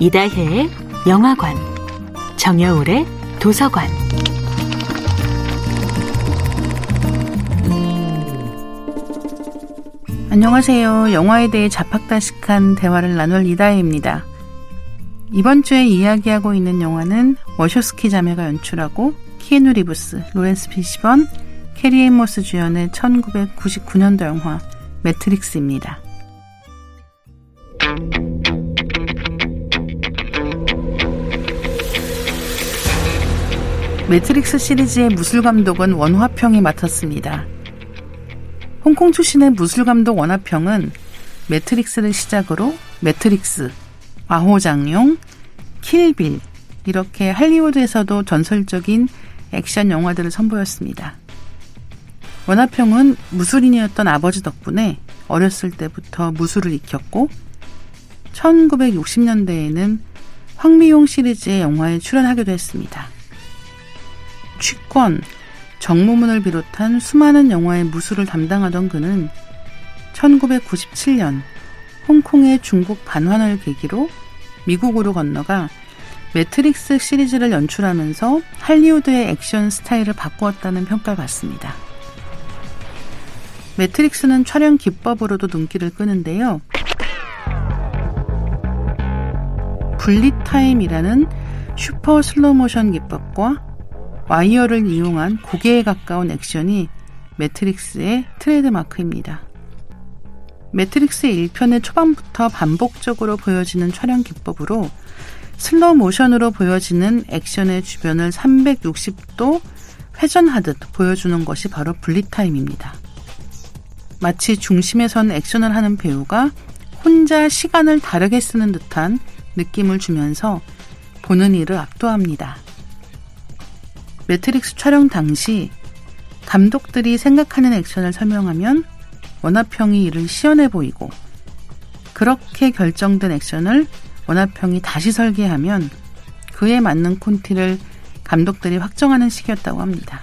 이다혜의 영화관, 정여울의 도서관. 안녕하세요. 영화에 대해 잡학다식한 대화를 나눌 이다혜입니다. 이번 주에 이야기하고 있는 영화는 워쇼스키 자매가 연출하고 키에누 리브스, 로렌스 피시번, 캐리 앤 모스 주연의 1999년도 영화 매트릭스입니다. 매트릭스 시리즈의 무술 감독은 원화평이 맡았습니다. 홍콩 출신의 무술 감독 원화평은 매트릭스를 시작으로 매트릭스, 와호장룡, 킬빌 이렇게 할리우드에서도 전설적인 액션 영화들을 선보였습니다. 원화평은 무술인이었던 아버지 덕분에 어렸을 때부터 무술을 익혔고 1960년대에는 황비홍 시리즈의 영화에 출연하기도 했습니다. 취권, 정무문을 비롯한 수많은 영화의 무술을 담당하던 그는 1997년 홍콩의 중국 반환을 계기로 미국으로 건너가 매트릭스 시리즈를 연출하면서 할리우드의 액션 스타일을 바꾸었다는 평가를 받습니다. 매트릭스는 촬영 기법으로도 눈길을 끄는데요. bullet time이라는 슈퍼 슬로모션 기법과 와이어를 이용한 곡예에 가까운 액션이 매트릭스의 트레이드마크입니다. 매트릭스 1편의 초반부터 반복적으로 보여지는 촬영 기법으로 슬로우 모션으로 보여지는 액션의 주변을 360도 회전하듯 보여주는 것이 바로 bullet time입니다. 마치 중심에 선 액션을 하는 배우가 혼자 시간을 다르게 쓰는 듯한 느낌을 주면서 보는 이를 압도합니다. 매트릭스 촬영 당시 감독들이 생각하는 액션을 설명하면 원화평이 이를 시연해 보이고 그렇게 결정된 액션을 원화평이 다시 설계하면 그에 맞는 콘티를 감독들이 확정하는 식이었다고 합니다.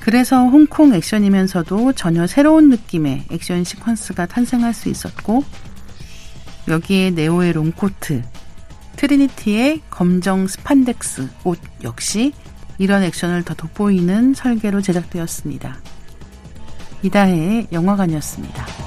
그래서 홍콩 액션이면서도 전혀 새로운 느낌의 액션 시퀀스가 탄생할 수 있었고 여기에 네오의 롱코트, 트리니티의 검정 스판덱스 옷 역시 이런 액션을 더 돋보이는 설계로 제작되었습니다. 이다혜의 영화관이었습니다.